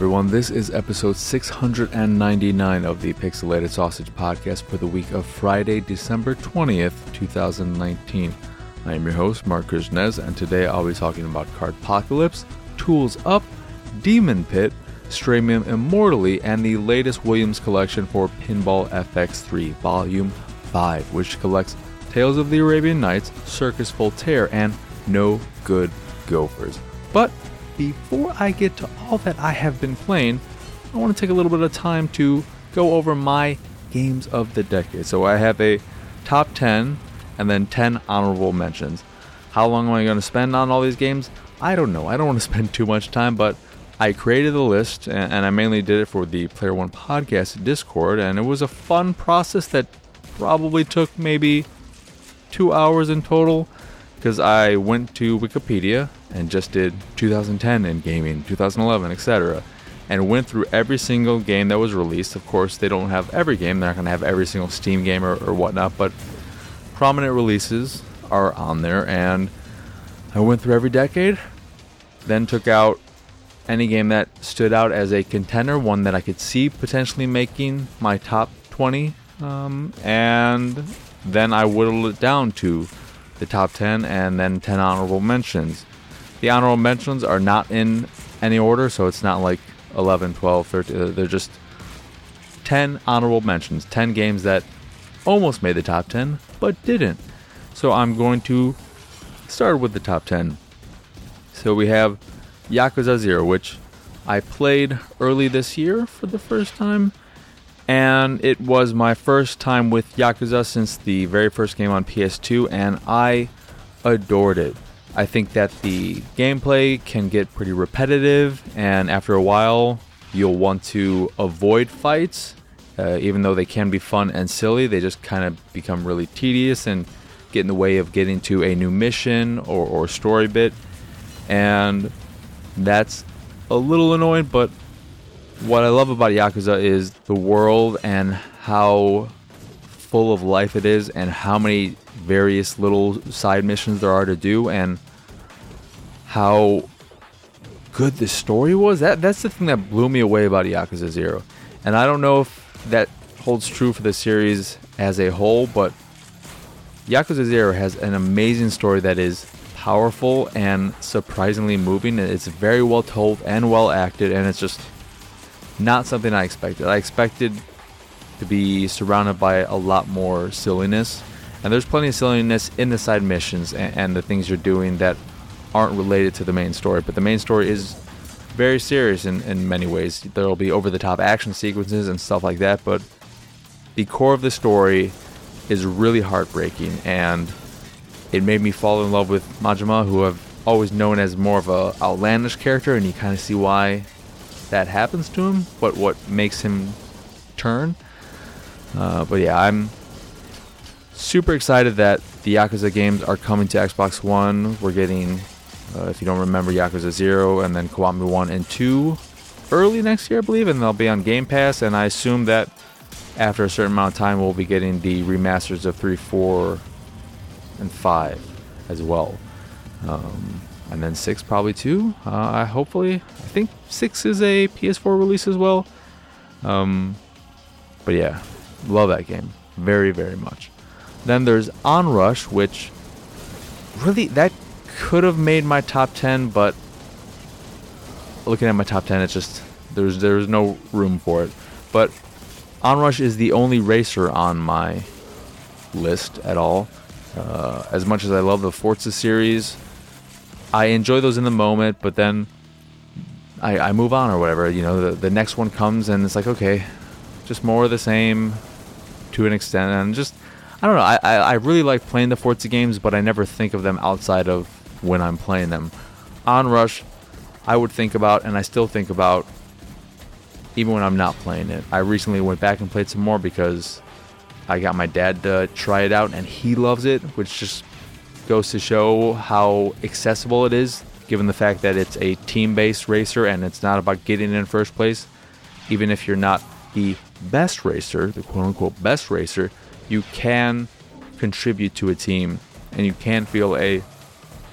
everyone. This is episode 699 of the Pixelated Sausage Podcast for the week of Friday, December 20th, 2019. I am your host, Marc Krishnez, and today I'll be talking about Cardpocalypse, Tools Up, Demon Pit, Straimium Immortaly, and the latest Williams collection for Pinball FX3 Volume 5, which collects Tales of the Arabian Nights, Circus Voltaire, and No Good Gophers. But before I get to all that I have been playing, I want to take a little bit of time to go over my games of the decade. So I have a top 10 and then 10 honorable mentions. How long am I going to spend on all these games? I don't know. I don't want to spend too much time, but I created the list and, I mainly did it for the Player One Podcast Discord, and it was a fun process that probably took maybe two hours in total because I went to Wikipedia and just did 2010 in gaming, 2011, etc., and went through every single game that was released. Of course, they don't have every game; they're not going to have every single Steam game or, or whatnot, but prominent releases are on there, and I went through every decade, then took out any game that stood out as a contender, one that I could see potentially making my top 20, um, and then I whittled it down to the top 10, and then 10 honorable mentions. The honorable mentions are not in any order, so it's not like 11, 12, 13. Uh, they're just 10 honorable mentions, 10 games that almost made the top 10, but didn't. So I'm going to start with the top 10. So we have Yakuza 0, which I played early this year for the first time and it was my first time with Yakuza since the very first game on PS2, and I adored it. I think that the gameplay can get pretty repetitive, and after a while, you'll want to avoid fights. Uh, even though they can be fun and silly, they just kind of become really tedious and get in the way of getting to a new mission or, or story bit. And that's a little annoying, but what I love about Yakuza is the world and how full of life it is, and how many various little side missions there are to do, and how good the story was. That that's the thing that blew me away about Yakuza Zero, and I don't know if that holds true for the series as a whole, but Yakuza Zero has an amazing story that is powerful and surprisingly moving. It's very well told and well acted, and it's just not something I expected. I expected to be surrounded by a lot more silliness, and there's plenty of silliness in the side missions and, and the things you're doing that aren't related to the main story. But the main story is very serious in, in many ways. There will be over the top action sequences and stuff like that, but the core of the story is really heartbreaking, and it made me fall in love with Majima, who I've always known as more of a outlandish character, and you kind of see why that happens to him, but what makes him turn. Uh, but yeah, I'm super excited that the Yakuza games are coming to Xbox One. We're getting, uh, if you don't remember, Yakuza 0 and then Kiwami 1 and 2 early next year, I believe, and they'll be on Game Pass. And I assume that after a certain amount of time, we'll be getting the remasters of 3, 4, and 5 as well. Um, and then six probably too. Uh, hopefully, I think six is a PS4 release as well. Um, but yeah, love that game very very much. Then there's Onrush, which really that could have made my top ten, but looking at my top ten, it's just there's there's no room for it. But Onrush is the only racer on my list at all. Uh, as much as I love the Forza series, I enjoy those in the moment, but then I, I move on or whatever. You know, the, the next one comes and it's like, okay, just more of the same to an extent. And just, I don't know, I, I, I really like playing the Forza games, but I never think of them outside of when I'm playing them. Onrush, I would think about, and I still think about, even when I'm not playing it. I recently went back and played some more because I got my dad to try it out, and he loves it, which just goes to show how accessible it is, given the fact that it's a team based racer and it's not about getting in first place. Even if you're not the best racer, the quote unquote best racer, you can contribute to a team and you can feel a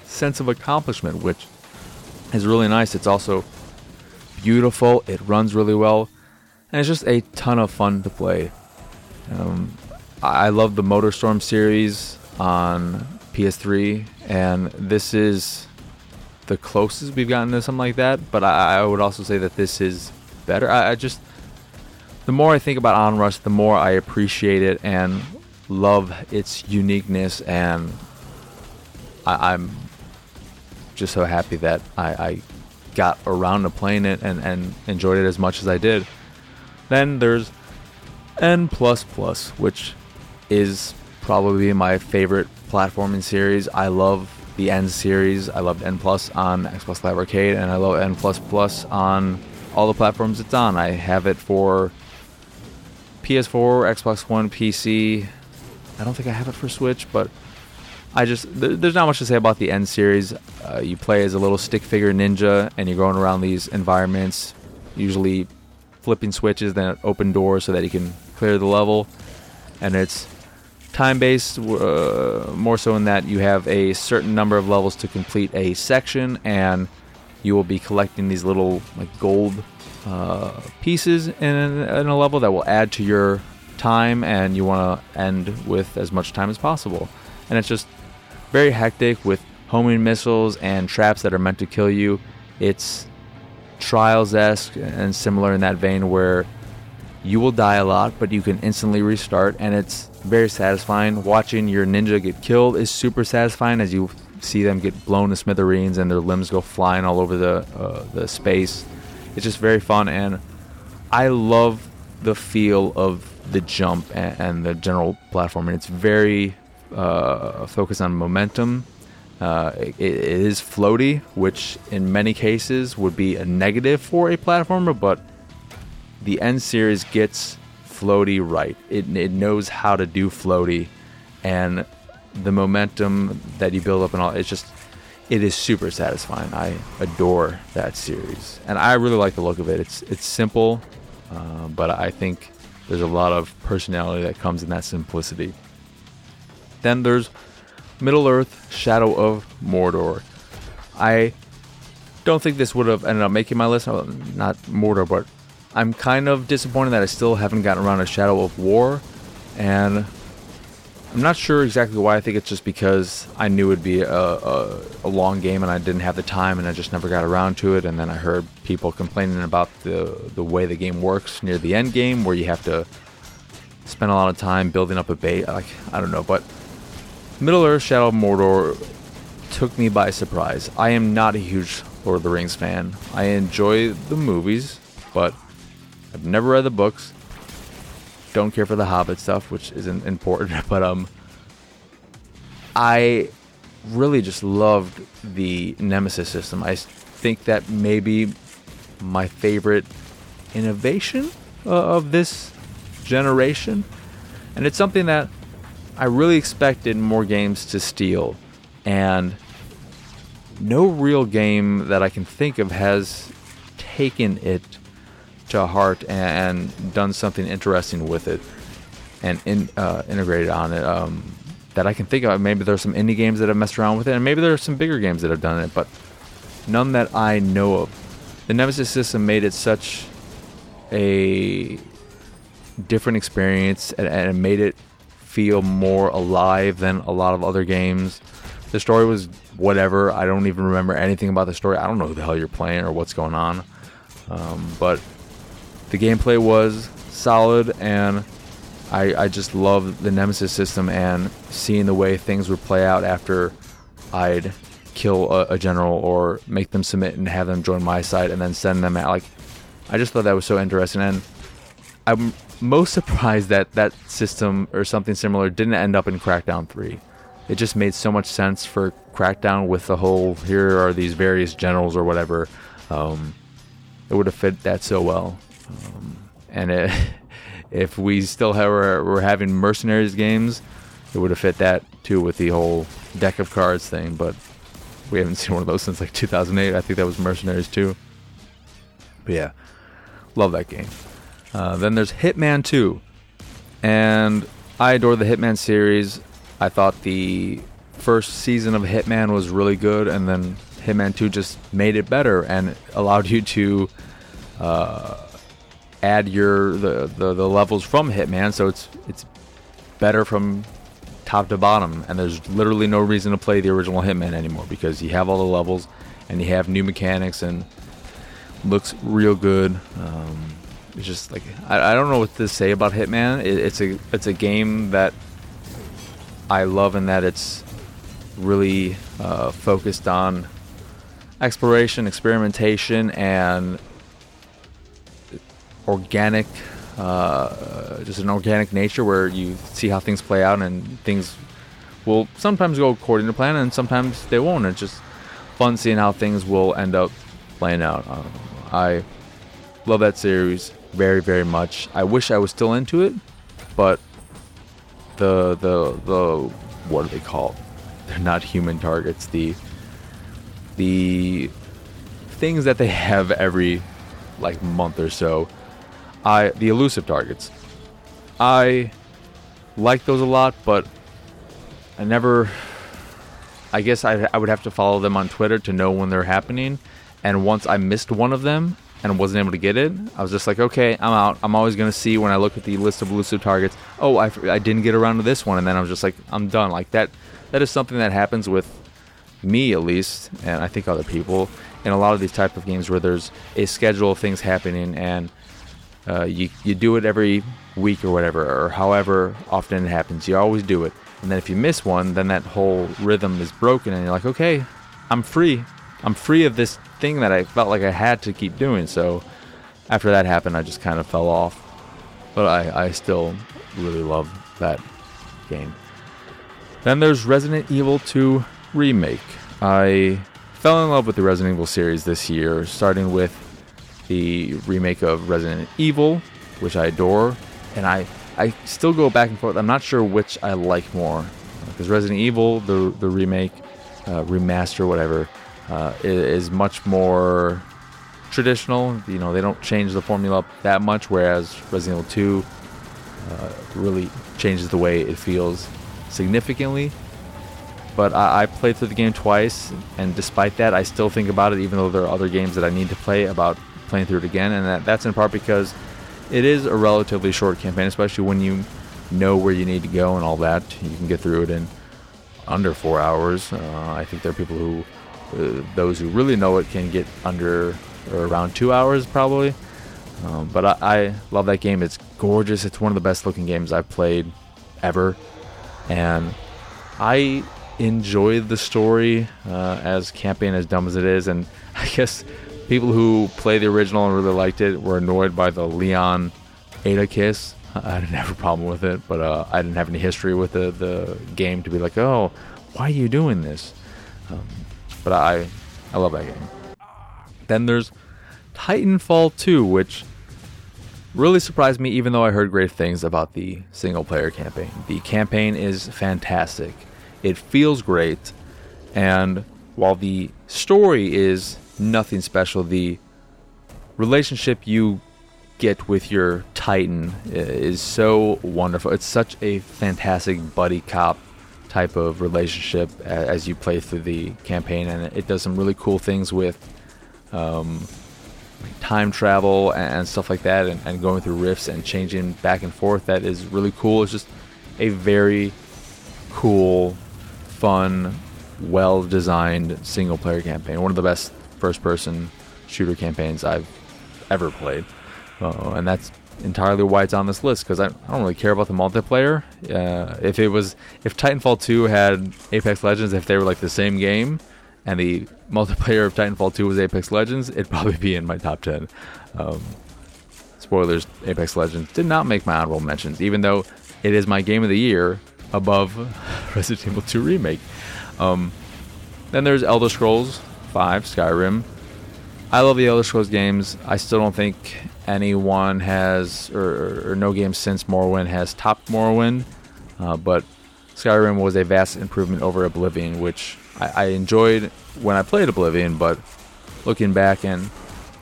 sense of accomplishment, which is really nice. It's also beautiful. It runs really well, and it's just a ton of fun to play. Um, I love the MotorStorm series on PS3, and this is the closest we've gotten to something like that. But I, I would also say that this is better. I, I, just the more I think about Onrush, the more I appreciate it and love its uniqueness, and I, am just so happy that I, I got around to playing it and, and enjoyed it as much as I did. Then there's N++, which is probably my favorite platforming series. I love the N series. I loved N Plus on Xbox Live Arcade, and I love N Plus Plus on all the platforms it's on. I have it for PS4, Xbox One, PC. I don't think I have it for Switch, but I just there's not much to say about the N series. Uh, you play as a little stick figure ninja, and you're going around these environments, usually flipping switches, then open doors so that you can clear the level. And it's time based, uh, more so in that you have a certain number of levels to complete a section, and you will be collecting these little like gold uh, pieces in, in a level that will add to your time, and you want to end with as much time as possible. And it's just very hectic with homing missiles and traps that are meant to kill you. It's Trials esque and similar in that vein where you will die a lot, but you can instantly restart, and it's very satisfying. Watching your ninja get killed is super satisfying as you see them get blown to smithereens and their limbs go flying all over the uh, the space. It's just very fun, and I love the feel of the jump and, and the general platforming. It's very uh, focused on momentum. Uh, it, it is floaty, which in many cases would be a negative for a platformer, but the N series gets floaty right. It, it knows how to do floaty, and the momentum that you build up and all. It's just it is super satisfying. I adore that series, and I really like the look of it. It's it's simple, uh, but I think there's a lot of personality that comes in that simplicity. Then there's Middle Earth: Shadow of Mordor. I don't think this would have ended up making my list. Not Mordor, but I'm kind of disappointed that I still haven't gotten around to Shadow of War, and I'm not sure exactly why. I think it's just because I knew it'd be a, a, a, long game and I didn't have the time, and I just never got around to it. And then I heard people complaining about the the way the game works near the end game, where you have to spend a lot of time building up a base. Like I don't know, but Middle Earth: Shadow of Mordor took me by surprise. I am not a huge Lord of the Rings fan. I enjoy the movies, but I've never read the books. Don't care for the Hobbit stuff, which isn't important, but um, I really just loved the Nemesis system. I think that maybe my favorite innovation uh, of this generation, and it's something that I really expected more games to steal, and no real game that I can think of has taken it to heart and done something interesting with it and in, uh, integrated on it um, that I can think of. Maybe there's some indie games that have messed around with it, and maybe there are some bigger games that have done it, but none that I know of. The Nemesis system made it such a different experience and, and it made it feel more alive than a lot of other games. The story was whatever. I don't even remember anything about the story. I don't know who the hell you're playing or what's going on. Um, but the gameplay was solid, and I, I just love the Nemesis system and seeing the way things would play out after I'd kill a, a, general or make them submit and have them join my side and then send them out. Like, I just thought that was so interesting, and I'm most surprised that that system or something similar didn't end up in Crackdown 3. It just made so much sense for Crackdown with the whole here are these various generals or whatever. Um, it would have fit that so well. Um, and it, if we still were, were having mercenaries games, it would have fit that too with the whole deck of cards thing. But we haven't seen one of those since like 2008. I think that was Mercenaries too. But yeah, love that game. Uh, then there's Hitman 2, and I adore the Hitman series. I thought the first season of Hitman was really good, and then Hitman 2 just made it better and allowed you to uh, add your the, the, the levels from Hitman, so it's it's better from top to bottom. And there's literally no reason to play the original Hitman anymore because you have all the levels and you have new mechanics and looks real good. Um, it's just like I, I don't know what to say about Hitman. It, it's a it's a game that I love in that it's really uh, focused on exploration, experimentation, and organic, uh, just an organic nature where you see how things play out and things will sometimes go according to plan and sometimes they won't. It's just fun seeing how things will end up playing out. Uh, I love that series very, very much. I wish I was still into it, but the the the what are they called? They're not human targets. The the things that they have every like month or so. I the elusive targets. I like those a lot, but I never. I guess I, I would have to follow them on Twitter to know when they're happening. And once I missed one of them, and wasn't able to get it, I was just like, okay, I'm out. I'm always going to see when I look at the list of elusive targets, oh, I, I didn't get around to this one. And then I was just like, I'm done. Like that, that is something that happens with me at least, and I think other people in a lot of these type of games where there's a schedule of things happening and uh, you, you do it every week or whatever, or however often it happens. You always do it. And then if you miss one, then that whole rhythm is broken, and you're like, okay, I'm free. I'm free of this thing that I felt like I had to keep doing. So after that happened, I just kind of fell off. But I, I still really love that game. Then there's Resident Evil 2 Remake. I fell in love with the Resident Evil series this year, starting with the remake of Resident Evil, which I adore, and I I still go back and forth. I'm not sure which I like more because Resident Evil, the the remake, uh, remaster, whatever, uh, is much more traditional. You know, they don't change the formula that much, whereas Resident Evil 2 uh, really changes the way it feels significantly. But I, I, played through the game twice, and despite that, I still think about it, even though there are other games that I need to play, about playing through it again. And that, that's in part because it is a relatively short campaign, especially when you know where you need to go and all that. You can get through it in under four hours. Uh, I think there are people who uh, those who really know it can get under or around two hours probably. Um, but I, I, love that game. It's gorgeous. It's one of the best looking games I've played ever, and I enjoyed the story uh, as campy and as dumb as it is. And I guess people who play the original and really liked it were annoyed by the Leon Ada kiss. I didn't have a problem with it, but uh, I didn't have any history with the, the game to be like, oh, why are you doing this? Um, but I I love that game. Then there's Titanfall 2, which really surprised me even though I heard great things about the single player campaign. The campaign is fantastic. It feels great and while the story is nothing special, the relationship you get with your Titan is so wonderful. It's such a fantastic buddy cop type of relationship as you play through the campaign, and it does some really cool things with um, time travel and stuff like that, and, and, going through rifts and changing back and forth. That is really cool. It's just a very cool, fun, well designed single player campaign. One of the best first person shooter campaigns I've ever played. Uh, and that's entirely why it's on this list because I, I, don't really care about the multiplayer. Uh, if it was if Titanfall 2 had Apex Legends, if they were like the same game, and the multiplayer of Titanfall 2 was Apex Legends, it'd probably be in my top 10. Um, spoilers: Apex Legends did not make my honorable mentions, even though it is my game of the year above Resident Evil 2 remake. Um, then there's Elder Scrolls 5 Skyrim. I love the Elder Scrolls games. I still don't think anyone has, or, or no game since Morrowind has topped Morrowind, uh, but Skyrim was a vast improvement over Oblivion, which I, I, enjoyed when I played Oblivion, but looking back and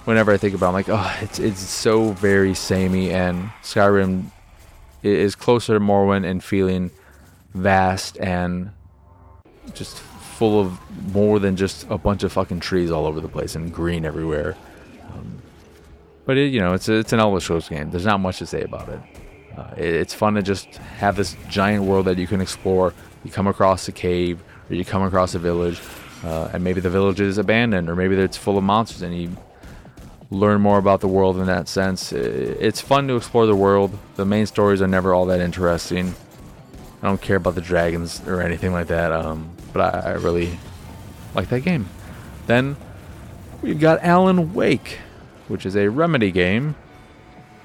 whenever I think about it, I'm like, oh, it's, it's so very samey, and Skyrim is closer to Morrowind and feeling vast and just full of more than just a bunch of fucking trees all over the place and green everywhere. Um, but it, you know, it's a, it's an Elder Scrolls game. There's not much to say about it. Uh, it. It's fun to just have this giant world that you can explore. You come across a cave, or you come across a village, uh, and maybe the village is abandoned, or maybe it's full of monsters, and you learn more about the world in that sense. It's fun to explore the world. The main stories are never all that interesting. I don't care about the dragons or anything like that, um, but I, I really like that game. Then we've got Alan Wake, which is a Remedy game,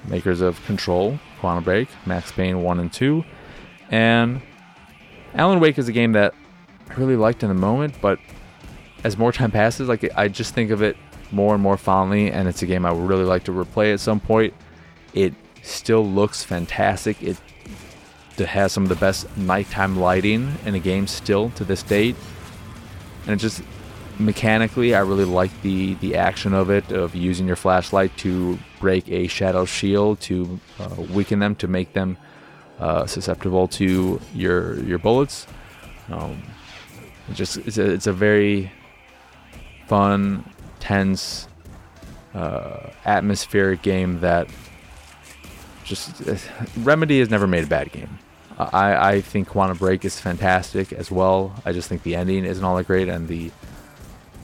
makers of Control, Quantum Break, Max Payne 1 and 2. And Alan Wake is a game that I really liked in the moment, but as more time passes, like I just think of it more and more fondly, and it's a game I would really like to replay at some point. It still looks fantastic. It, it has some of the best nighttime lighting in a game still to this date, and it just mechanically, I really like the the action of it of using your flashlight to break a shadow shield to uh, weaken them to make them uh, susceptible to your your bullets. Um, it just it's a, it's a very fun tense, uh, atmospheric game that just uh, Remedy has never made a bad game. I, I think Quantum Break is fantastic as well. I just think the ending isn't all that great, and the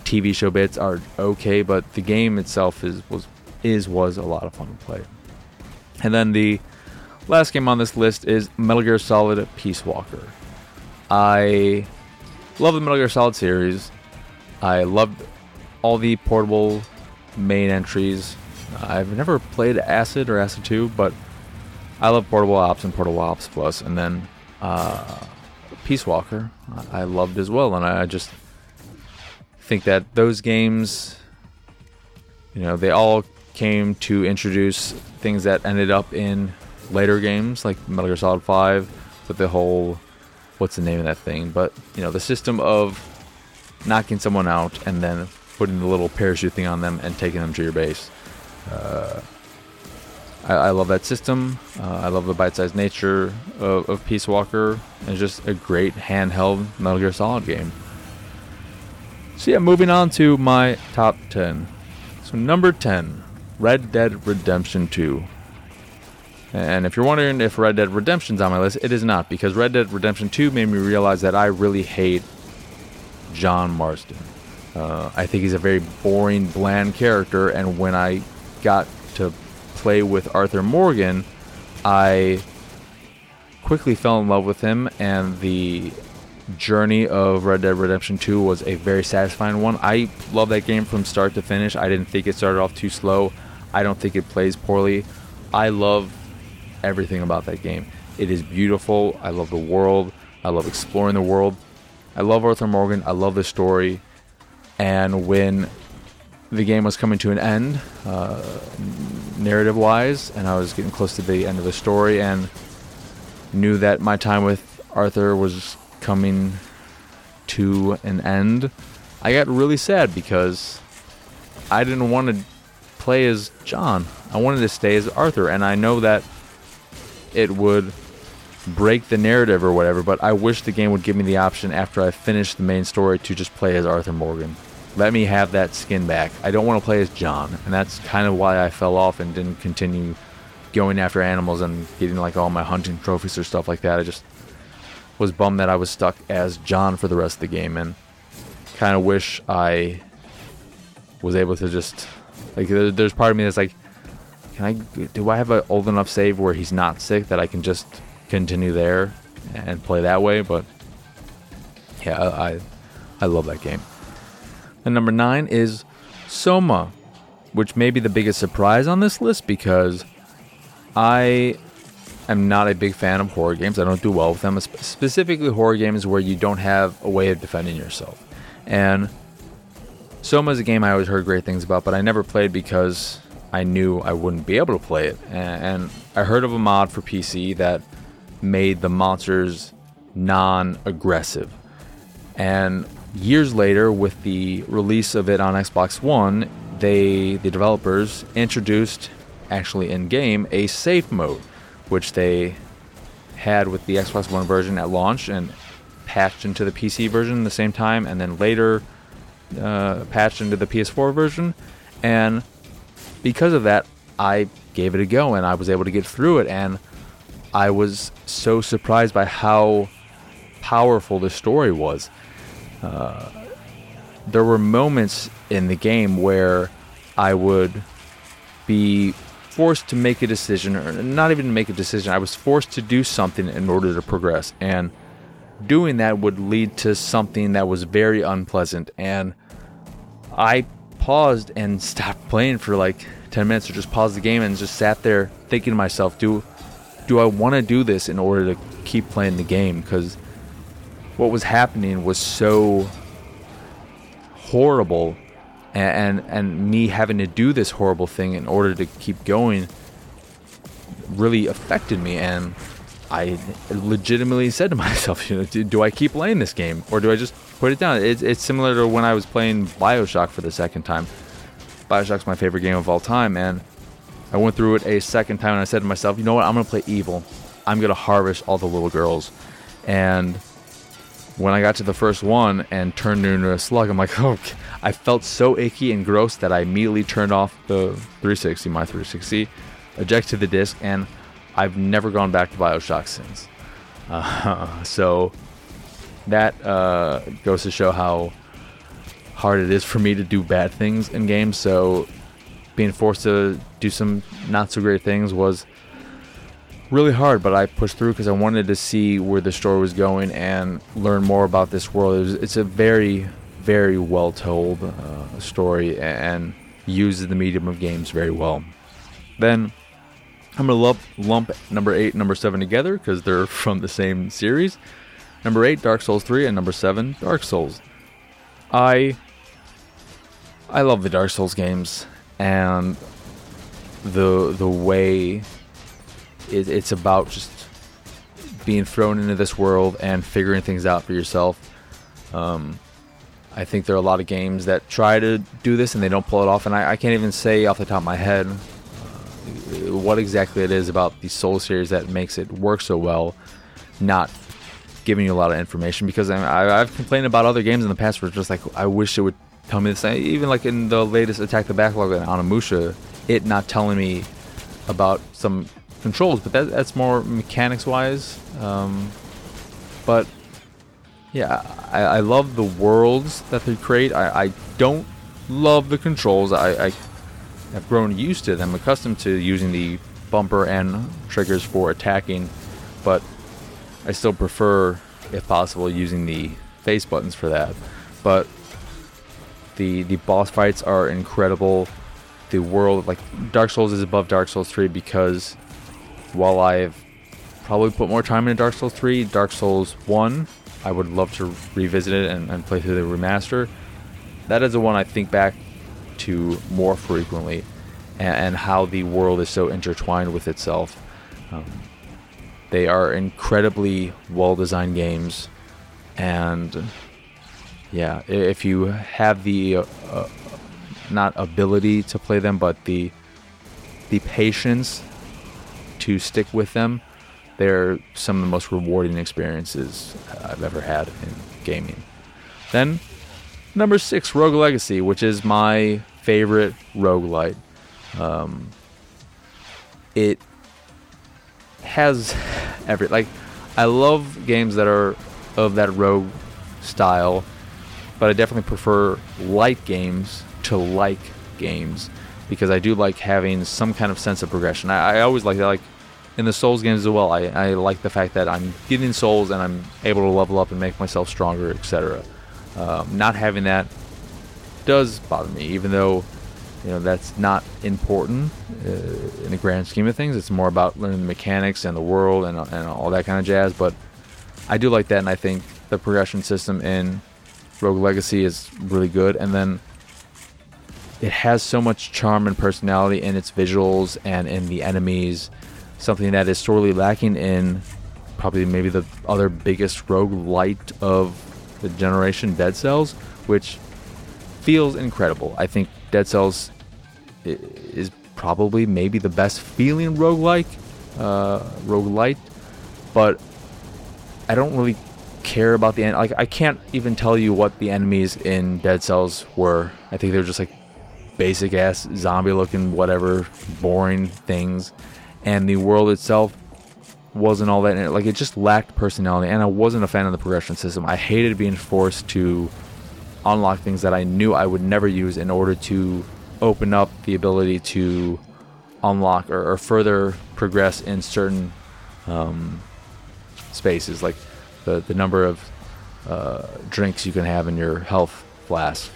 TV show bits are okay, but the game itself is was is was a lot of fun to play. And then the last game on this list is Metal Gear Solid Peace Walker. I love the Metal Gear Solid series. I loved all the portable main entries. I've never played Acid or Acid 2, but I love Portable Ops and Portable Ops And then uh, Peace Walker, I loved as well. And I just think that those games, you know, they all came to introduce things that ended up in later games like Metal Gear Solid 5 with the whole what's the name of that thing but you know the system of knocking someone out and then putting the little parachute thing on them and taking them to your base. Uh, I, I, love that system. Uh, I love the bite-sized nature of, of Peace Walker. It's just a great handheld Metal Gear Solid game. So yeah, moving on to my top 10. So number 10, Red Dead Redemption 2. And if you're wondering if Red Dead Redemption's on my list, it is not because Red Dead Redemption 2 made me realize that I really hate John Marston. Uh, I think he's a very boring, bland character, and when I got to play with Arthur Morgan, I quickly fell in love with him, and the journey of Red Dead Redemption 2 was a very satisfying one. I love that game from start to finish. I didn't think it started off too slow. I don't think it plays poorly. I love everything about that game. It is beautiful. I love the world. I love exploring the world. I love Arthur Morgan. I love the story. And when the game was coming to an end, uh, narrative wise, and I was getting close to the end of the story, and knew that my time with Arthur was coming to an end, I got really sad because I didn't want to play as John. I wanted to stay as Arthur, and I know that it would break the narrative or whatever, but I wish the game would give me the option after I finish the main story to just play as Arthur Morgan let me have that skin back. I don't want to play as John, and that's kind of why I fell off and didn't continue going after animals and getting like all my hunting trophies or stuff like that. I just was bummed that I was stuck as John for the rest of the game, and kind of wish I was able to just like. There's part of me that's like, can I? Do I have an old enough save where he's not sick that I can just continue there and play that way? But yeah, I I love that game. And number nine is Soma, which may be the biggest surprise on this list because I am not a big fan of horror games. I don't do well with them, specifically horror games where you don't have a way of defending yourself. And Soma is a game I always heard great things about, but I never played because I knew I wouldn't be able to play it. And I heard of a mod for PC that made the monsters non aggressive. And years later, with the release of it on Xbox One, they the developers introduced actually in game a safe mode, which they had with the Xbox One version at launch and patched into the PC version at the same time, and then later uh, patched into the PS4 version. And because of that, I gave it a go and I was able to get through it. And I was so surprised by how powerful the story was. Uh, there were moments in the game where I would be forced to make a decision, or not even make a decision. I was forced to do something in order to progress, and doing that would lead to something that was very unpleasant. And I paused and stopped playing for like 10 minutes, or just paused the game and just sat there thinking to myself, do do I want to do this in order to keep playing the game? Because what was happening was so horrible and, and, and me having to do this horrible thing in order to keep going really affected me and I legitimately said to myself, you know, do, do, I keep playing this game or do I just put it down? It's, it's similar to when I was playing Bioshock for the second time. Bioshock's my favorite game of all time, and I went through it a second time and I said to myself, you know what? I'm gonna play evil. I'm gonna harvest all the little girls. And when I got to the first one and turned into a slug, I'm like, oh, I felt so icky and gross that I immediately turned off the 360, my 360, ejected the disc, and I've never gone back to Bioshock since. Uh, so that uh, goes to show how hard it is for me to do bad things in games. So being forced to do some not so great things was really hard, but I pushed through because I wanted to see where the story was going and learn more about this world. It was, it's a very, very well told uh, story and uses the medium of games very well. Then I'm gonna lump, lump number eight, number seven together because they're from the same series. Number eight, Dark Souls three, and number seven, Dark Souls. I I love the Dark Souls games and the the way it, it's about just being thrown into this world and figuring things out for yourself. Um, I think there are a lot of games that try to do this and they don't pull it off, and I, I can't even say off the top of my head uh, what exactly it is about the Soul series that makes it work so well, not giving you a lot of information. Because I, I've complained about other games in the past where it's just like I wish it would tell me same. Even like in the latest Attack the Backlog on Onimusha, it not telling me about some controls, but that, that's more mechanics wise. Um, but yeah, I, I, love the worlds that they create. I, I don't love the controls. I, I have grown used to them, accustomed to using the bumper and triggers for attacking, but I still prefer, if possible, using the face buttons for that. But the the boss fights are incredible. The world, like Dark Souls, is above Dark Souls 3 because while I've probably put more time into Dark Souls 3, Dark Souls 1, I would love to revisit it and, and play through the remaster. That is the one I think back to more frequently, and, and how the world is so intertwined with itself. Um, they are incredibly well designed games, and yeah, if you have the uh, uh, not ability to play them, but the the patience to stick with them, they're some of the most rewarding experiences I've ever had in gaming. Then, number six, Rogue Legacy, which is my favorite roguelite. Um, it has every like I love games that are of that rogue style but I definitely prefer light games to like games because I do like having some kind of sense of progression. I, I always like that, like in the Souls games as well. I, I like the fact that I'm getting souls and I'm able to level up and make myself stronger, etc. Um, not having that does bother me, even though you know that's not important uh, in the grand scheme of things. It's more about learning the mechanics and the world and, and all that kind of jazz. But I do like that, and I think the progression system in Rogue Legacy is really good, and then it has so much charm and personality in its visuals and in the enemies, something that is sorely lacking in probably maybe the other biggest rogue lite of the generation, Dead Cells, which feels incredible. I think Dead Cells is probably maybe the best feeling roguelike, uh, roguelite, but I don't really care about the end. Like I can't even tell you what the enemies in Dead Cells were. I think they were just like basic ass zombie looking whatever boring things and the world itself wasn't all that like it just lacked personality and I wasn't a fan of the progression system. I hated being forced to unlock things that I knew I would never use in order to open up the ability to unlock or, or further progress in certain um, spaces like the, the number of uh, drinks you can have in your health flask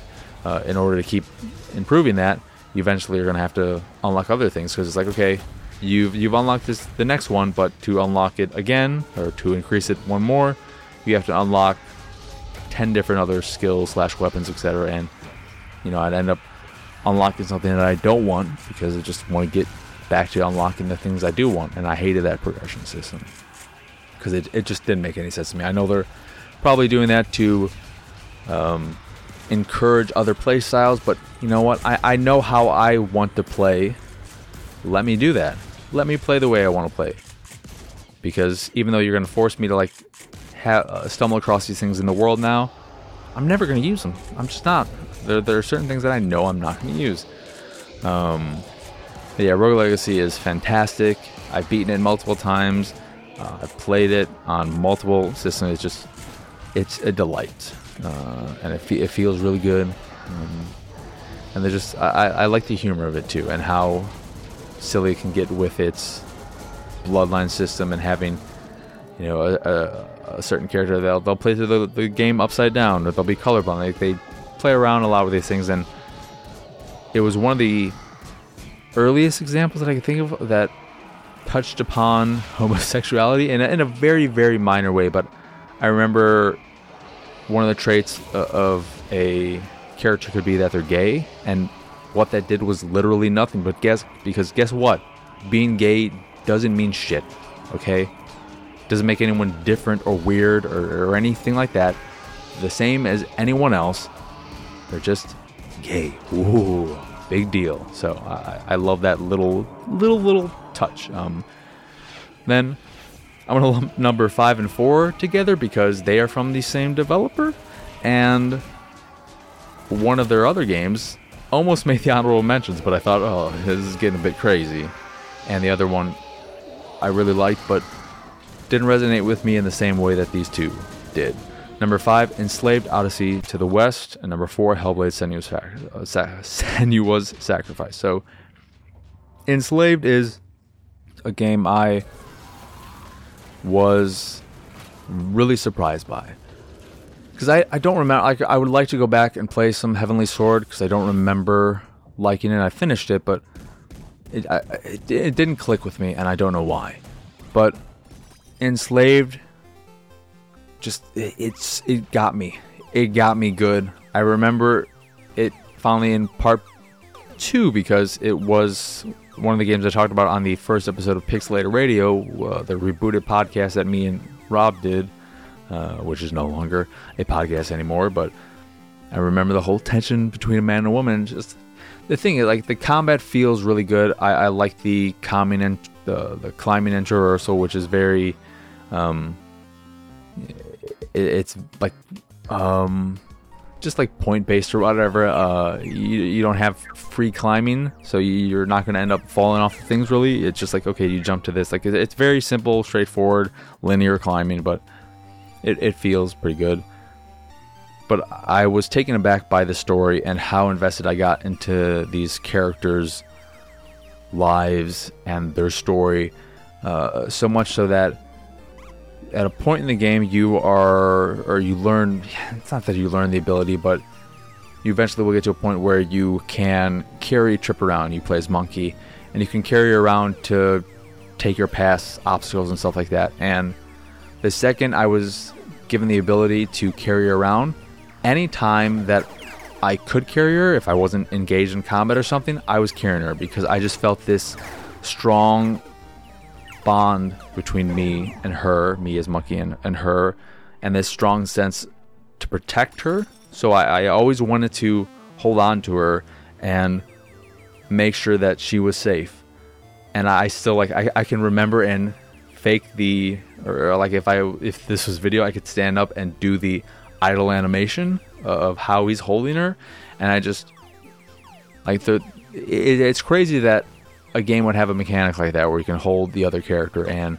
uh, in order to keep improving that you eventually are going to have to unlock other things because it's like okay you've you've unlocked this the next one, but to unlock it again or to increase it one more, you have to unlock ten different other skills slash weapons, etc. And you know, I'd end up unlocking something that I don't want because I just want to get back to unlocking the things I do want, and I hated that progression system because it it just didn't make any sense to me. I know they're probably doing that to um, encourage other play styles, but you know what? I, I know how I want to play. Let me do that let me play the way I want to play. Because even though you're going to force me to like ha- uh, stumble across these things in the world now, I'm never going to use them. I'm just not. There, there are certain things that I know I'm not going to use. Um, yeah, Rogue Legacy is fantastic. I've beaten it multiple times. Uh, I've played it on multiple systems. It's just, it's a delight, uh, and it, fe- it feels really good. Um, and they just, I, I like the humor of it too, and how silly can get with its bloodline system and having you know a, a, a certain character they'll they'll play through the, the, game upside down or they'll be colorblind. Like they play around a lot with these things and it was one of the earliest examples that I could think of that touched upon homosexuality in a, in a very very minor way but I remember one of the traits uh, of a character could be that they're gay and what that did was literally nothing. But guess because guess what? Being gay doesn't mean shit. Okay? Doesn't make anyone different or weird or, or anything like that. The same as anyone else. They're just gay. Ooh, big deal. So I, I love that little little little touch. Um, then I'm gonna lump number five and four together because they are from the same developer, and one of their other games almost made the honorable mentions, but I thought, oh, this is getting a bit crazy. And the other one I really liked, but didn't resonate with me in the same way that these two did. Number five, Enslaved Odyssey to the West, and number four, Hellblade Senua's, uh, Senua's Sacrifice. So, Enslaved is a game I was really surprised by because I, I don't remember. I, I would like to go back and play some Heavenly Sword because I don't remember liking it. I finished it, but it, I, it, it didn't click with me, and I don't know why. But Enslaved, just it, it's it got me. It got me good. I remember it finally in part two because it was one of the games I talked about on the first episode of Pixelated Radio, uh, the rebooted podcast that me and Rob did uh, which is no longer a podcast anymore. But I remember the whole tension between a man and a woman. Just the thing is, like the combat feels really good. I, I like the climbing and the the climbing and traversal, which is very, um, it, it's like, um, just like point based or whatever. Uh, you, you don't have free climbing, so you're not going to end up falling off of things. Really, it's just like okay, you jump to this. Like it's very simple, straightforward, linear climbing, but it, it feels pretty good. But I was taken aback by the story and how invested I got into these characters' lives and their story. Uh, so much so that at a point in the game, you are, or you learn, it's not that you learn the ability, but you eventually will get to a point where you can carry Trip around. You play as Monkey, and you can carry around to take your past obstacles and stuff like that. And the second I was given the ability to carry around, anytime that I could carry her, if I wasn't engaged in combat or something, I was carrying her because I just felt this strong bond between me and her, me as Monkey and, and her, and this strong sense to protect her. So I, I always wanted to hold on to her and make sure that she was safe. And I still like I, I can remember and fake the or like if I if this was video, I could stand up and do the idle animation of how he's holding her, and I just Like the, it, it's crazy that a game would have a mechanic like that where you can hold the other character and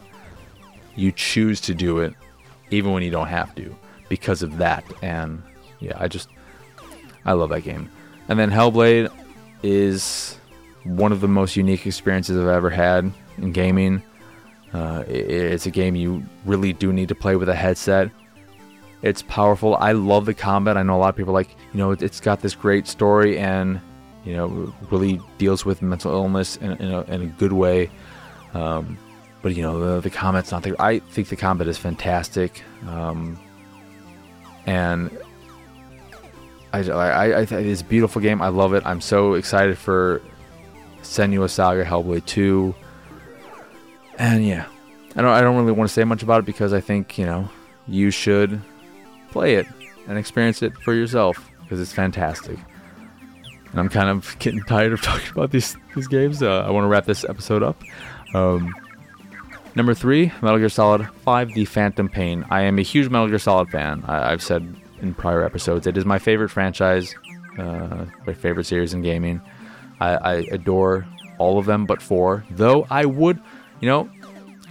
you choose to do it even when you don't have to because of that. And yeah, I just I love that game. And then Hellblade is one of the most unique experiences I've ever had in gaming. Uh, it, it's a game you really do need to play with a headset. It's powerful. I love the combat. I know a lot of people like, you know, it's got this great story and, you know, really deals with mental illness in, in, a, in a good way. Um, but, you know, the, the combat's not there. I think the combat is fantastic. Um, and I, I, I, it's a beautiful game. I love it. I'm so excited for Senua Saga Hellblade 2. And yeah, I don't I don't really want to say much about it because I think, you know, you should play it and experience it for yourself because it's fantastic. And I'm kind of getting tired of talking about these these games. Uh, I want to wrap this episode up. Um, number three, Metal Gear Solid 5: The Phantom Pain. I am a huge Metal Gear Solid fan. I, have said in prior episodes, it is my favorite franchise, uh, my favorite series in gaming. I, I adore all of them but four. Though I would, you know,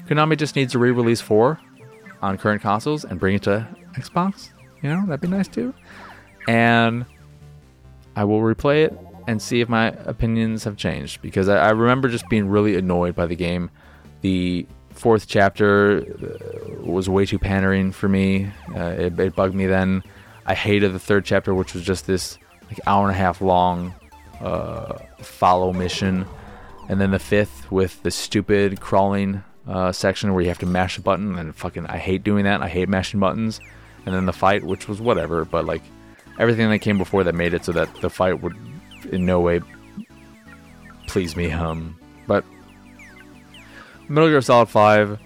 Konami just needs to re-release four on current consoles and bring it to Xbox. You know, that'd be nice too. And I will replay it and see if my opinions have changed because I, I remember just being really annoyed by the game. The fourth chapter uh, was way too pandering for me. Uh, it, it, bugged me then. I hated the third chapter, which was just this like hour and a half long uh, follow mission, and then the fifth with the stupid crawling uh, section where you have to mash a button, and fucking I hate doing that. I hate mashing buttons, and then the fight, which was whatever, but like everything that came before that made it so that the fight would in no way please me. Um, but Metal Gear Solid Five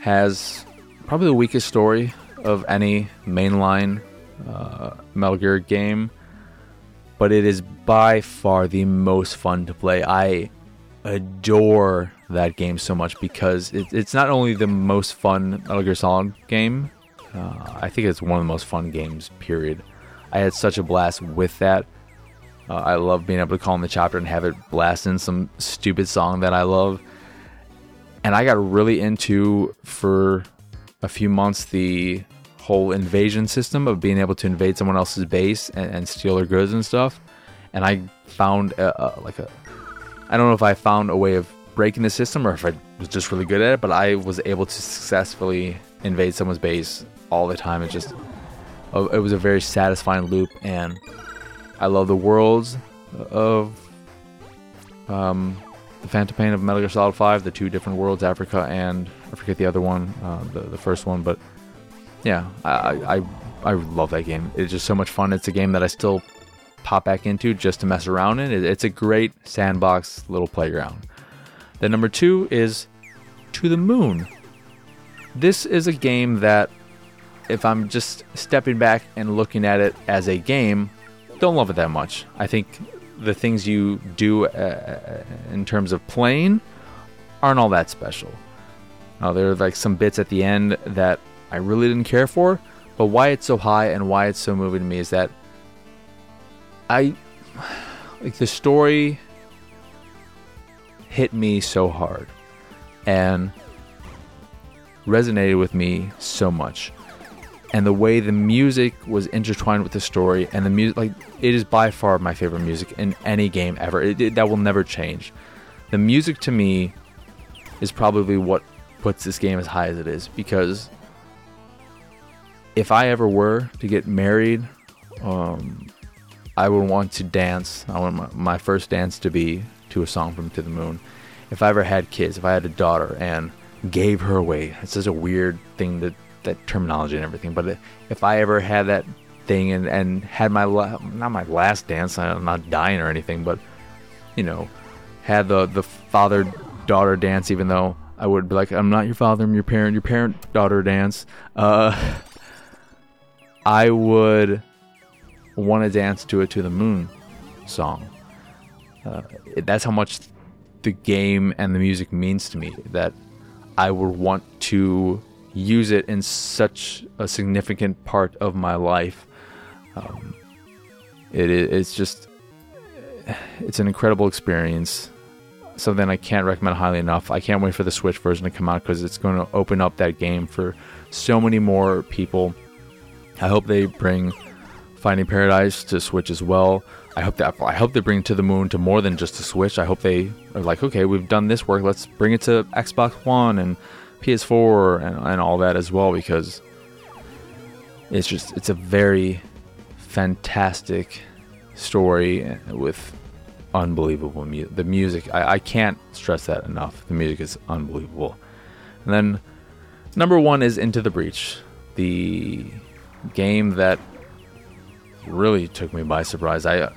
has probably the weakest story of any mainline uh, Metal Gear game but it is by far the most fun to play. I adore that game so much because it, it's not only the most fun Metal Gear Solid game, uh, I think it's one of the most fun games, period. I had such a blast with that. Uh, I love being able to call in the chopper and have it blast in some stupid song that I love. And I got really into, for a few months, the whole invasion system of being able to invade someone else's base and, and steal their goods and stuff. And I found a, a, like a, I don't know if I found a way of breaking the system or if I was just really good at it, but I was able to successfully invade someone's base all the time. It just, uh, it was a very satisfying loop, and I love the worlds of um, the Phantom Pain of Metal Gear Solid 5, the two different worlds, Africa and I forget the other one, uh, the the first one, but yeah, I, I I love that game. It's just so much fun. It's a game that I still pop back into just to mess around in. It's a great sandbox little playground. Then number two is To the Moon. This is a game that, if I'm just stepping back and looking at it as a game, don't love it that much. I think the things you do uh, in terms of playing aren't all that special. Uh, there are like some bits at the end that I really didn't care for. But why it's so high and why it's so moving to me is that I like the story hit me so hard and resonated with me so much. And the way the music was intertwined with the story and the music like it is by far my favorite music in any game ever. It, it, that will never change. The music to me is probably what puts this game as high as it is because if I ever were to get married, um, I would want to dance. I want my, my, first dance to be to a song from To the Moon. If I ever had kids, if I had a daughter and gave her away, it's such a weird thing that that terminology and everything. But if I ever had that thing and, and had my la- not my last dance, I'm not dying or anything, but you know, had the the father daughter dance, even though I would be like, I'm not your father, I'm your parent, your parent daughter dance. Uh, I would want to dance to it to the moon song. Uh, that's how much the game and the music means to me that I would want to use it in such a significant part of my life. Um, it, it's just it's an incredible experience. Something I can't recommend highly enough. I can't wait for the Switch version to come out because it's going to open up that game for so many more people. I hope they bring Finding Paradise to Switch as well. I hope that I hope they bring To the Moon to more than just a Switch. I hope they are like, okay, we've done this work. Let's bring it to Xbox One and PS4 and, and all that as well because it's just it's a very fantastic story with unbelievable music. The music, I, I can't stress that enough. The music is unbelievable. And then number one is Into the Breach, the game that really took me by surprise. I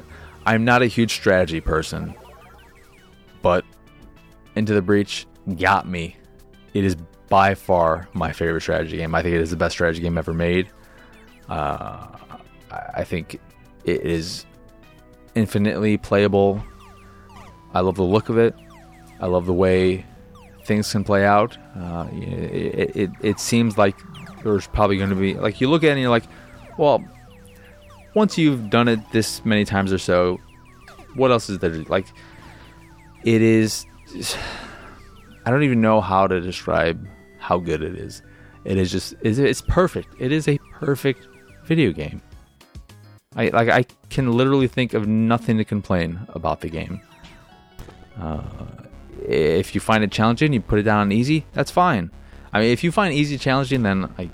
I'm not a huge strategy person, but Into the Breach got me. It is by far my favorite strategy game. I think it is the best strategy game ever made. Uh, I think it is infinitely playable. I love the look of it. I love the way things can play out. Uh, it, it, it seems like there's probably going to be like you look at it and you're like, well, once you've done it this many times or so, what else is there? Like, it is. I don't even know how to describe how good it is. It is just. It's perfect. It is a perfect video game. I like. I can literally think of nothing to complain about the game. Uh, if you find it challenging, you put it down easy. That's fine. I mean, if you find easy challenging, then I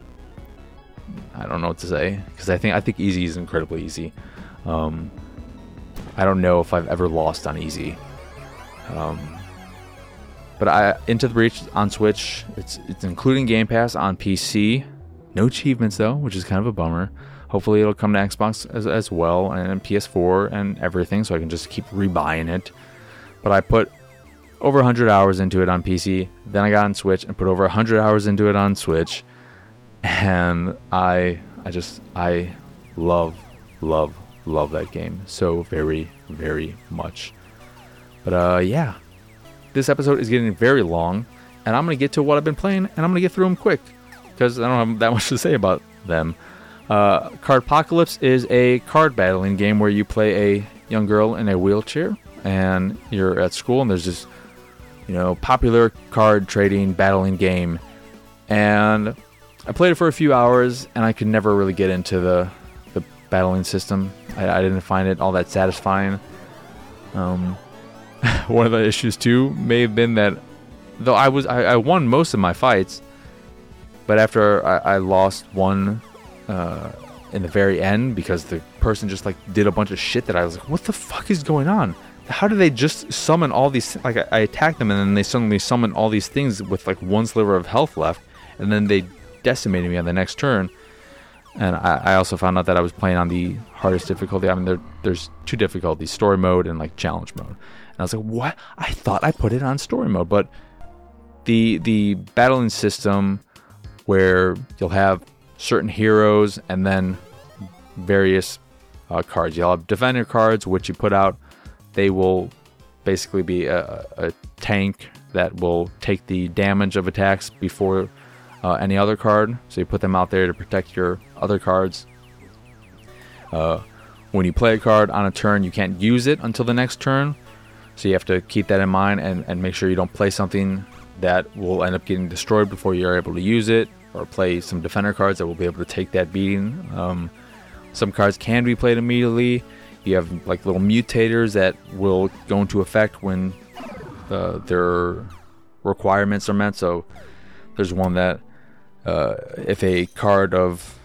I don't know what to say because I think I think easy is incredibly easy. Um, I don't know if I've ever lost on easy. Um, but I into the breach on Switch. It's it's including Game Pass on PC. No achievements though, which is kind of a bummer. Hopefully it'll come to Xbox as, as well and PS4 and everything, so I can just keep rebuying it. But I put over 100 hours into it on PC. Then I got on Switch and put over 100 hours into it on Switch and I I just I love love love that game so very very much. But uh yeah, this episode is getting very long, and I'm gonna get to what I've been playing, and I'm gonna get through them quick because I don't have that much to say about them. Uh, Cardpocalypse is a card battling game where you play a young girl in a wheelchair, and you're at school, and there's this you know popular card trading battling game, and I played it for a few hours and I could never really get into the the battling system. I, I didn't find it all that satisfying. Um, one of the issues too may have been that though I was I, I won most of my fights, but after I, I lost one uh, in the very end because the person just like did a bunch of shit that I was like, what the fuck is going on? How do they just summon all these? Like I, I attacked them and then they suddenly summon all these things with like one sliver of health left, and then they decimating me on the next turn. And I, I, also found out that I was playing on the hardest difficulty. I mean, there, there's two difficulties: story mode and like challenge mode. And I was like, "What? I thought I put it on story mode." But the the battling system, where you'll have certain heroes and then various uh, cards. You'll have defender cards, which you put out. They will basically be a, a tank that will take the damage of attacks before uh, any other card. So you put them out there to protect your other cards. Uh, when you play a card on a turn, you can't use it until the next turn. So you have to keep that in mind and, and make sure you don't play something that will end up getting destroyed before you're able to use it, or play some defender cards that will be able to take that beating. Um, some cards can be played immediately. You have like little mutators that will go into effect when uh, their requirements are met. So there's one that uh, if a card of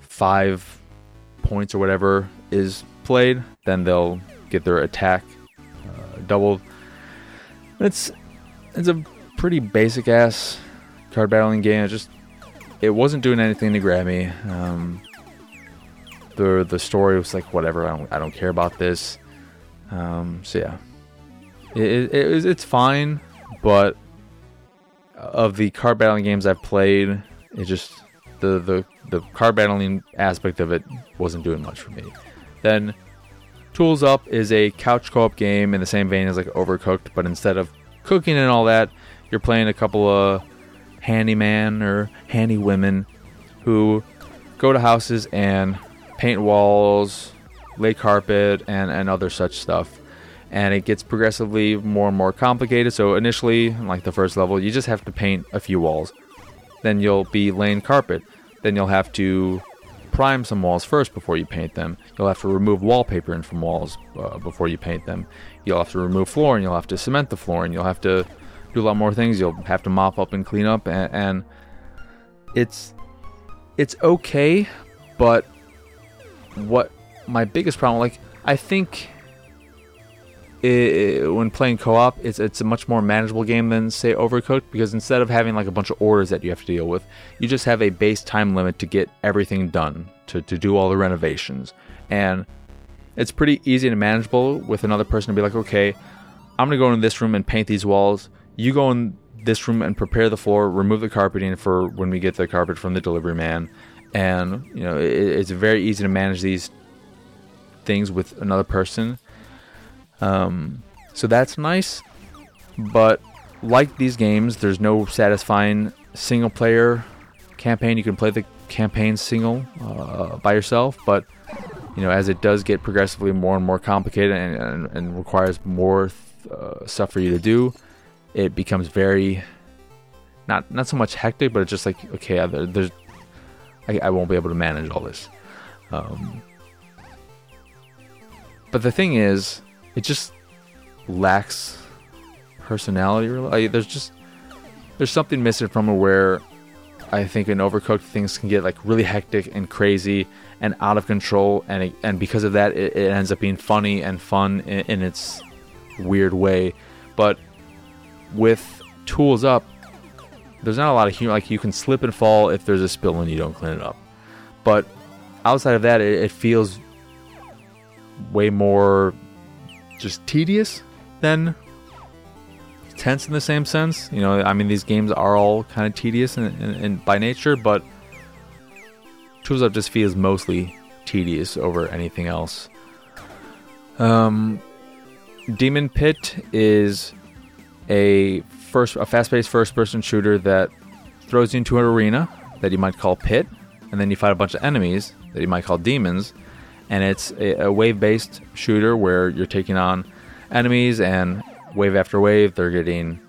five points or whatever is played, then they'll get their attack uh, doubled. It's it's a pretty basic ass card battling game. It just it wasn't doing anything to grab me. Um, the the story was like whatever. I don't I don't care about this. Um, so yeah, it, it, it, it's fine, but of the card battling games I've played, it just the the the card battling aspect of it wasn't doing much for me. Then Tools Up is a couch co-op game in the same vein as like Overcooked, but instead of cooking and all that, you're playing a couple of handyman or handy women who go to houses and paint walls, lay carpet, and, and other such stuff. And it gets progressively more and more complicated. So initially, like the first level, you just have to paint a few walls. Then you'll be laying carpet. Then you'll have to prime some walls first before you paint them. You'll have to remove wallpaper from walls uh, before you paint them. You'll have to remove floor and you'll have to cement the floor and you'll have to do a lot more things. You'll have to mop up and clean up and, and it's it's okay, but what my biggest problem like I think it, when playing co-op, it's it's a much more manageable game than say Overcooked because instead of having like a bunch of orders that you have to deal with, you just have a base time limit to get everything done to to do all the renovations, and it's pretty easy and manageable with another person to be like, okay, I'm gonna go in this room and paint these walls. You go in this room and prepare the floor, remove the carpeting for when we get the carpet from the delivery man, and you know it, it's very easy to manage these things with another person um, so that's nice. But like these games, there's no satisfying single player campaign. You can play the campaign single uh, by yourself, but you know, as it does get progressively more and more complicated and, and, and requires more uh, stuff for you to do, it becomes very not not so much hectic, but it's just like okay, there's I, I won't be able to manage all this. Um, but the thing is, it just lacks personality. Like, there's just there's something missing from it where I think in Overcooked things can get like really hectic and crazy and out of control, and it, and because of that, it, it, ends up being funny and fun in, in its weird way. But with tools up, there's not a lot of humor. Like you can slip and fall if there's a spill and you don't clean it up. But outside of that, it, it feels way more just tedious than tense in the same sense. You know, I mean, these games are all kind of tedious and, in, in, by nature, but Tools Up just feels mostly tedious over anything else. Um, Demon Pit is a first, a fast-paced first-person shooter that throws you into an arena that you might call Pit, and then you fight a bunch of enemies that you might call demons and it's a, a wave based shooter where you're taking on enemies and wave after wave they're getting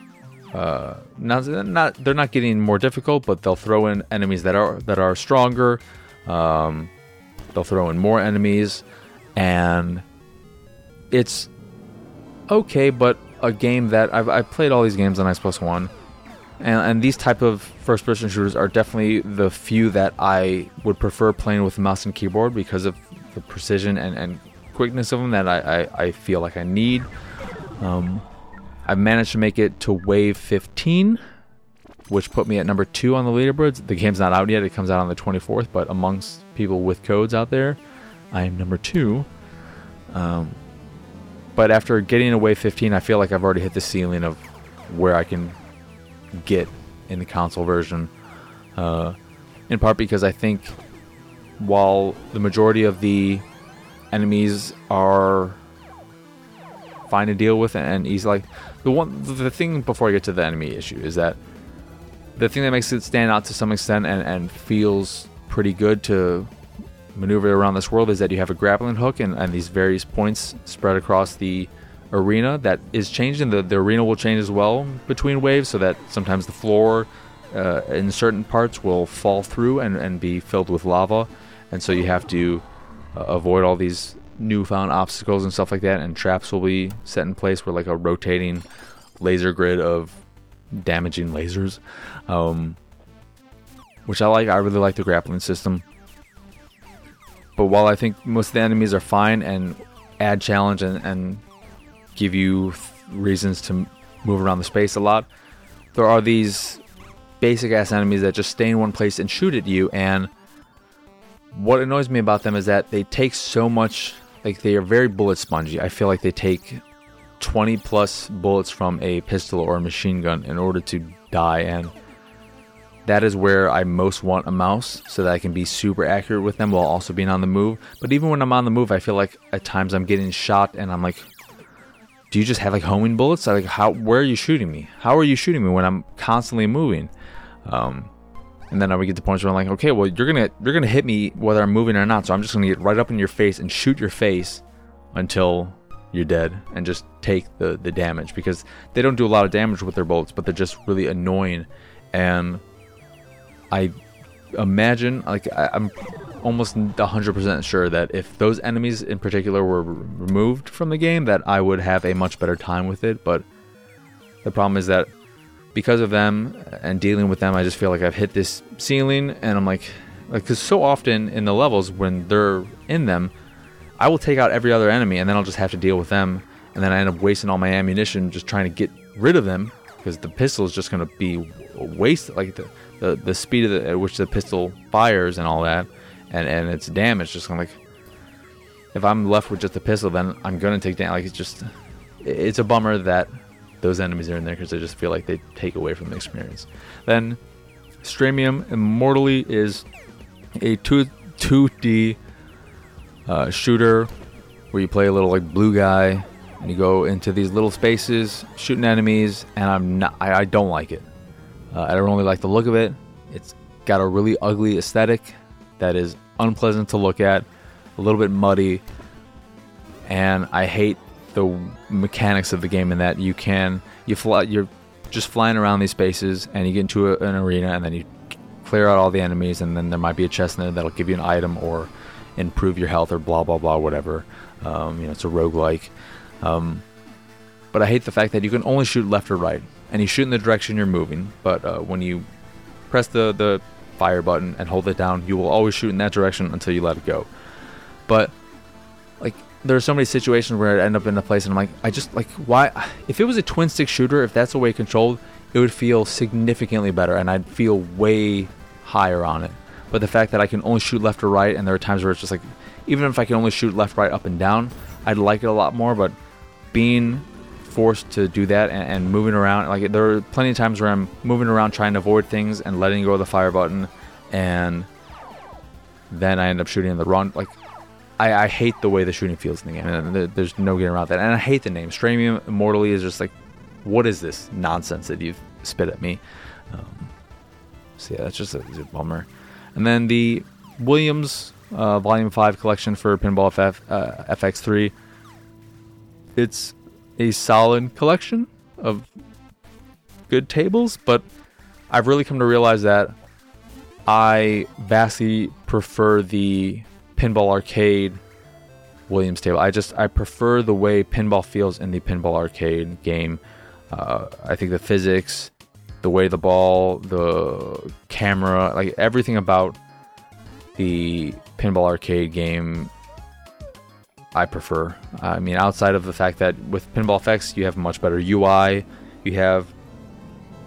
uh, not not they're not getting more difficult, but they'll throw in enemies that are that are stronger. Um, they'll throw in more enemies, and it's okay. But a game that I've, I've played all these games on Xbox One, and, and these type of first person shooters are definitely the few that I would prefer playing with mouse and keyboard because of the precision and, and quickness of them that I, I, I feel like I need. Um, I've managed to make it to wave 15, which put me at number two on the leaderboards. The game's not out yet; it comes out on the 24th. But amongst people with codes out there, I am number two. Um, but after getting to wave 15, I feel like I've already hit the ceiling of where I can get in the console version. Uh, in part because I think while the majority of the enemies are fine to deal with and easy like the one the thing before I get to the enemy issue is that the thing that makes it stand out to some extent and, and feels pretty good to maneuver around this world is that you have a grappling hook and, and these various points spread across the arena that is changing the, the arena will change as well between waves so that sometimes the floor uh, in certain parts will fall through and, and be filled with lava and so you have to uh, avoid all these newfound obstacles and stuff like that. And traps will be set in place where like a rotating laser grid of damaging lasers, um, which I like. I really like the grappling system. But while I think most of the enemies are fine and add challenge and, and give you reasons to move around the space a lot, there are these basic ass enemies that just stay in one place and shoot at you and what annoys me about them is that they take so much like they are very bullet spongy. I feel like they take 20 plus bullets from a pistol or a machine gun in order to die and that is where I most want a mouse so that I can be super accurate with them while also being on the move. But even when I'm on the move, I feel like at times I'm getting shot and I'm like, do you just have like homing bullets? Like how where are you shooting me? How are you shooting me when I'm constantly moving? Um, And then I would get to points where I'm like, okay, well you're gonna you're gonna hit me whether I'm moving or not, so I'm just gonna get right up in your face and shoot your face until you're dead and just take the the damage because they don't do a lot of damage with their bolts, but they're just really annoying. And I imagine like I, I'm almost 100% sure that if those enemies in particular were removed from the game that I would have a much better time with it but the problem is that because of them and dealing with them I just feel like I've hit this ceiling and I'm like like cuz so often in the levels when they're in them I will take out every other enemy and then I'll just have to deal with them and then I end up wasting all my ammunition just trying to get rid of them because the pistol is just going to be waste like the, the, the speed the, at which the pistol fires and all that and and its damage just kind of like if I'm left with just a pistol then I'm going to take damage like it's just it's a bummer that those enemies are in there because I just feel like they take away from the experience. Then Straimium Immortaly is a 2 2D uh, shooter where you play a little like blue guy and you go into these little spaces shooting enemies and i'm not i, I don't like it. Uh, i don't really like the look of it. It's got a really ugly aesthetic that is unpleasant to look at a little bit muddy and i hate the mechanics of the game in that you can you fly you're just flying around these spaces and you get into a, an arena and then you clear out all the enemies and then there might be a chest in there that'll give you an item or improve your health or blah blah blah whatever um, you know it's a roguelike um, but I hate the fact that you can only shoot left or right, and you shoot in the direction you're moving. But uh, when you press the the fire button and hold it down, you will always shoot in that direction until you let it go. But like there are so many situations where I end up in a place and I'm like, I just like why? If it was a twin stick shooter, if that's the way controlled, it would feel significantly better, and I'd feel way higher on it. But the fact that I can only shoot left or right, and there are times where it's just like, even if I can only shoot left, right, up, and down, I'd like it a lot more. But being forced to do that and, and, moving around like there are plenty of times where i'm moving around trying to avoid things and letting go of the fire button and then i end up shooting in the wrong like i, I hate the way the shooting feels in the game and there's no getting around that. And i hate the name. Straimium Immortaly is just like what is this nonsense that you've spit at me? Um, so yeah that's just a, a, bummer. And then the williams uh, volume 5 collection for pinball FF, uh, fx3 it's a solid collection of good tables, but I've really come to realize that I vastly prefer the pinball arcade Williams table. I just I prefer the way pinball feels in the pinball arcade game. Uh, I think the physics, the way the ball, the camera, like everything about the pinball arcade game I prefer. I mean, outside of the fact that with Pinball FX, you have much better UI, you have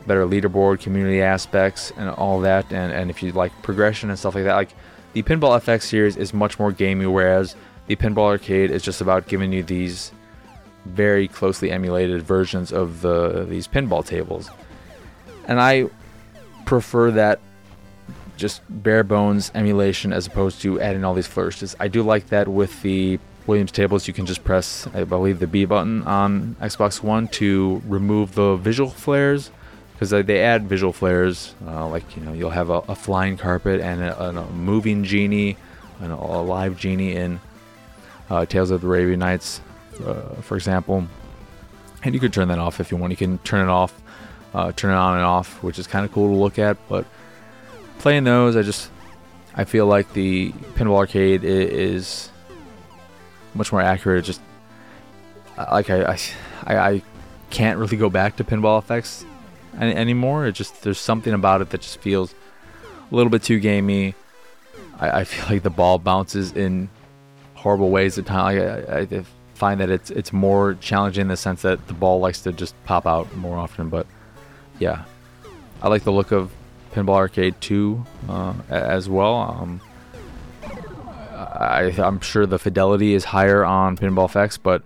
better leaderboard, community aspects, and all that. And, and if you like progression and stuff like that, like the Pinball FX series is much more gamey, whereas the Pinball Arcade is just about giving you these very closely emulated versions of the these pinball tables. And I prefer that just bare bones emulation as opposed to adding all these flourishes. I do like that with the Williams tables, you can just press, I believe, the B button on Xbox One to remove the visual flares because they add visual flares. Uh, like you know, you'll have a, a flying carpet and a, a, moving genie, and a, live genie in uh, Tales of the Arabian Nights, uh, for example. And you can turn that off if you want. You can turn it off, uh, turn it on and off, which is kind of cool to look at. But playing those, I just I feel like the Pinball Arcade is much more accurate. Just like I, I, I can't really go back to Pinball FX any, anymore. It just there's something about it that just feels a little bit too gamey. I, I feel like the ball bounces in horrible ways at times. I, I, find that it's it's more challenging in the sense that the ball likes to just pop out more often. But yeah, I like the look of Pinball Arcade 2 uh, as well. Um, I, am sure the fidelity is higher on Pinball FX, but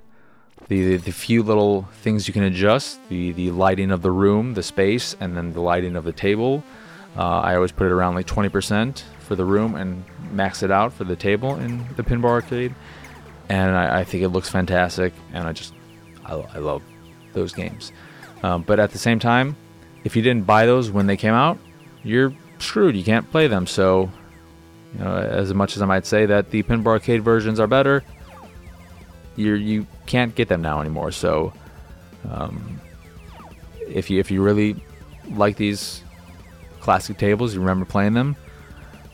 the, the few little things you can adjust the, the lighting of the room, the space, and then the lighting of the table. Uh, I always put it around like 20% for the room and max it out for the table in the Pinball Arcade. And I, I think it looks fantastic, and I just I, I love those games. Um, but at the same time, if you didn't buy those when they came out, you're screwed. You can't play them. So, you know, as much as I might say that the Pinball Arcade versions are better, you you can't get them now anymore. So, um, if you if you really like these classic tables, you remember playing them.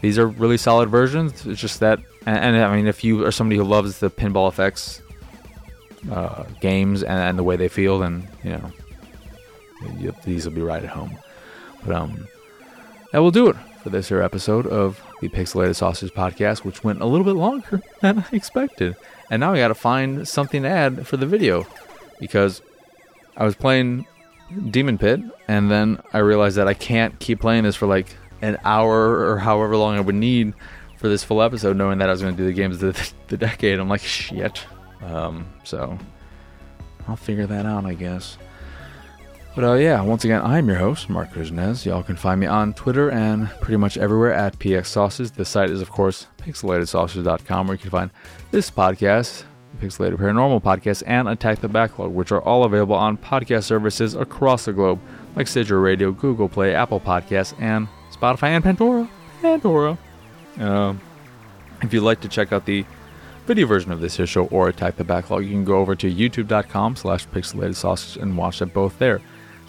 These are really solid versions. It's just that, and, and I mean, if you are somebody who loves the Pinball FX uh, games and, and, the way they feel, then you know you, these will be right at home. But um, that will do it for this here episode of the Pixelated Sausage Podcast, which went a little bit longer than I expected. And now I got to find something to add for the video because I was playing Demon Pit, and then I realized that I can't keep playing this for like an hour or however long I would need for this full episode, knowing that I was going to do the games of the, the decade. I'm like, shit. Um, so I'll figure that out, I guess. But uh, yeah, once again, I'm your host, Marc Kuznez. Y'all can find me on Twitter and pretty much everywhere at PX Sauces. The site is, of course, pixelatedsausage.com, where you can find this podcast, Pixelated Paranormal Podcast, and Attack the Backlog, which are all available on podcast services across the globe, like Stitcher Radio, Google Play, Apple Podcasts, and Spotify, and Pandora. Pandora. Uh, if you'd like to check out the video version of this show or Attack the Backlog, you can go over to youtube.com slash pixelated sausage and watch them both there.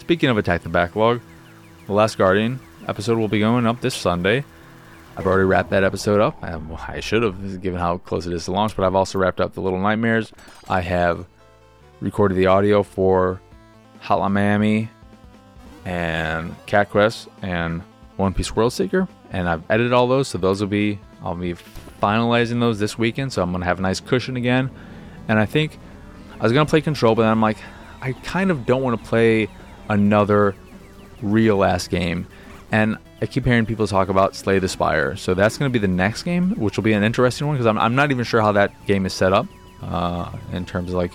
Speaking of Attack the Backlog, The Last Guardian episode will be going up this Sunday. I've already wrapped that episode up. I, should have, given how close it is to launch, but I've also wrapped up the Little Nightmares. I have recorded the audio for Hotline Miami and Cat Quest and One Piece World Seeker, and I've edited all those, so those will be I'll be finalizing those this weekend. So I'm gonna have a nice cushion again, and I think I was gonna play Control, but I'm like, I kind of don't want to play another real ass game, and I keep hearing people talk about Slay the Spire, so that's going to be the next game, which will be an interesting one because I'm, I'm not even sure how that game is set up uh, in terms of like,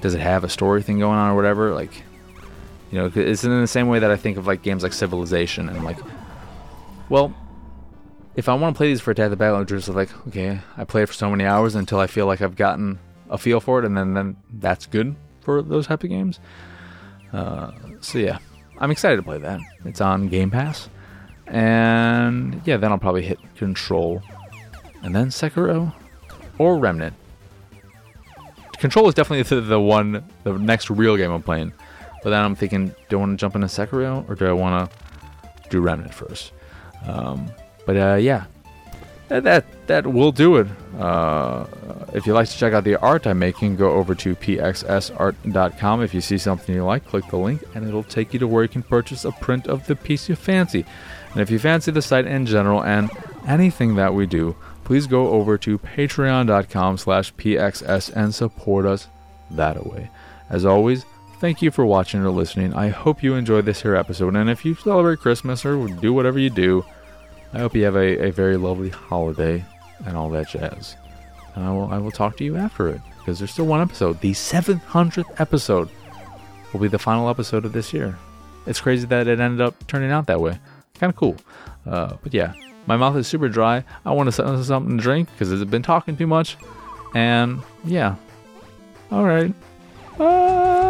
does it have a story thing going on or whatever? Like, you know, it's in the same way that I think of like games like Civilization and like, well, if I want to play these for Attack the Battle, I'm just like, okay, I play it for so many hours until I feel like I've gotten a feel for it, and then then that's good for those type of games. Uh, so yeah, I'm excited to play that. It's on Game Pass. And yeah, then I'll probably hit Control. And then Sekiro or Remnant. Control is definitely the, one, the next real game I'm playing. But then I'm thinking, do I want to jump into Sekiro or do I want to do Remnant first? Um, but uh, yeah, that, that, that will do it. Uh, if you'd like to check out the art I'm making, go over to pxsart.com. If you see something you like, click the link and it'll take you to where you can purchase a print of the piece you fancy. And if you fancy the site in general and anything that we do, please go over to patreon.com slash pxs and support us that way. As always, thank you for watching or listening. I hope you enjoyed this here episode, and if you celebrate Christmas or do whatever you do, I hope you have a, a very lovely holiday and all that jazz. And I will, I will talk to you after it, because there's still one episode. The 700th episode will be the final episode of this year. It's crazy that it ended up turning out that way kind of cool. Uh, but yeah, my mouth is super dry. I want to something to drink because I've been talking too much. And yeah, all right. Bye.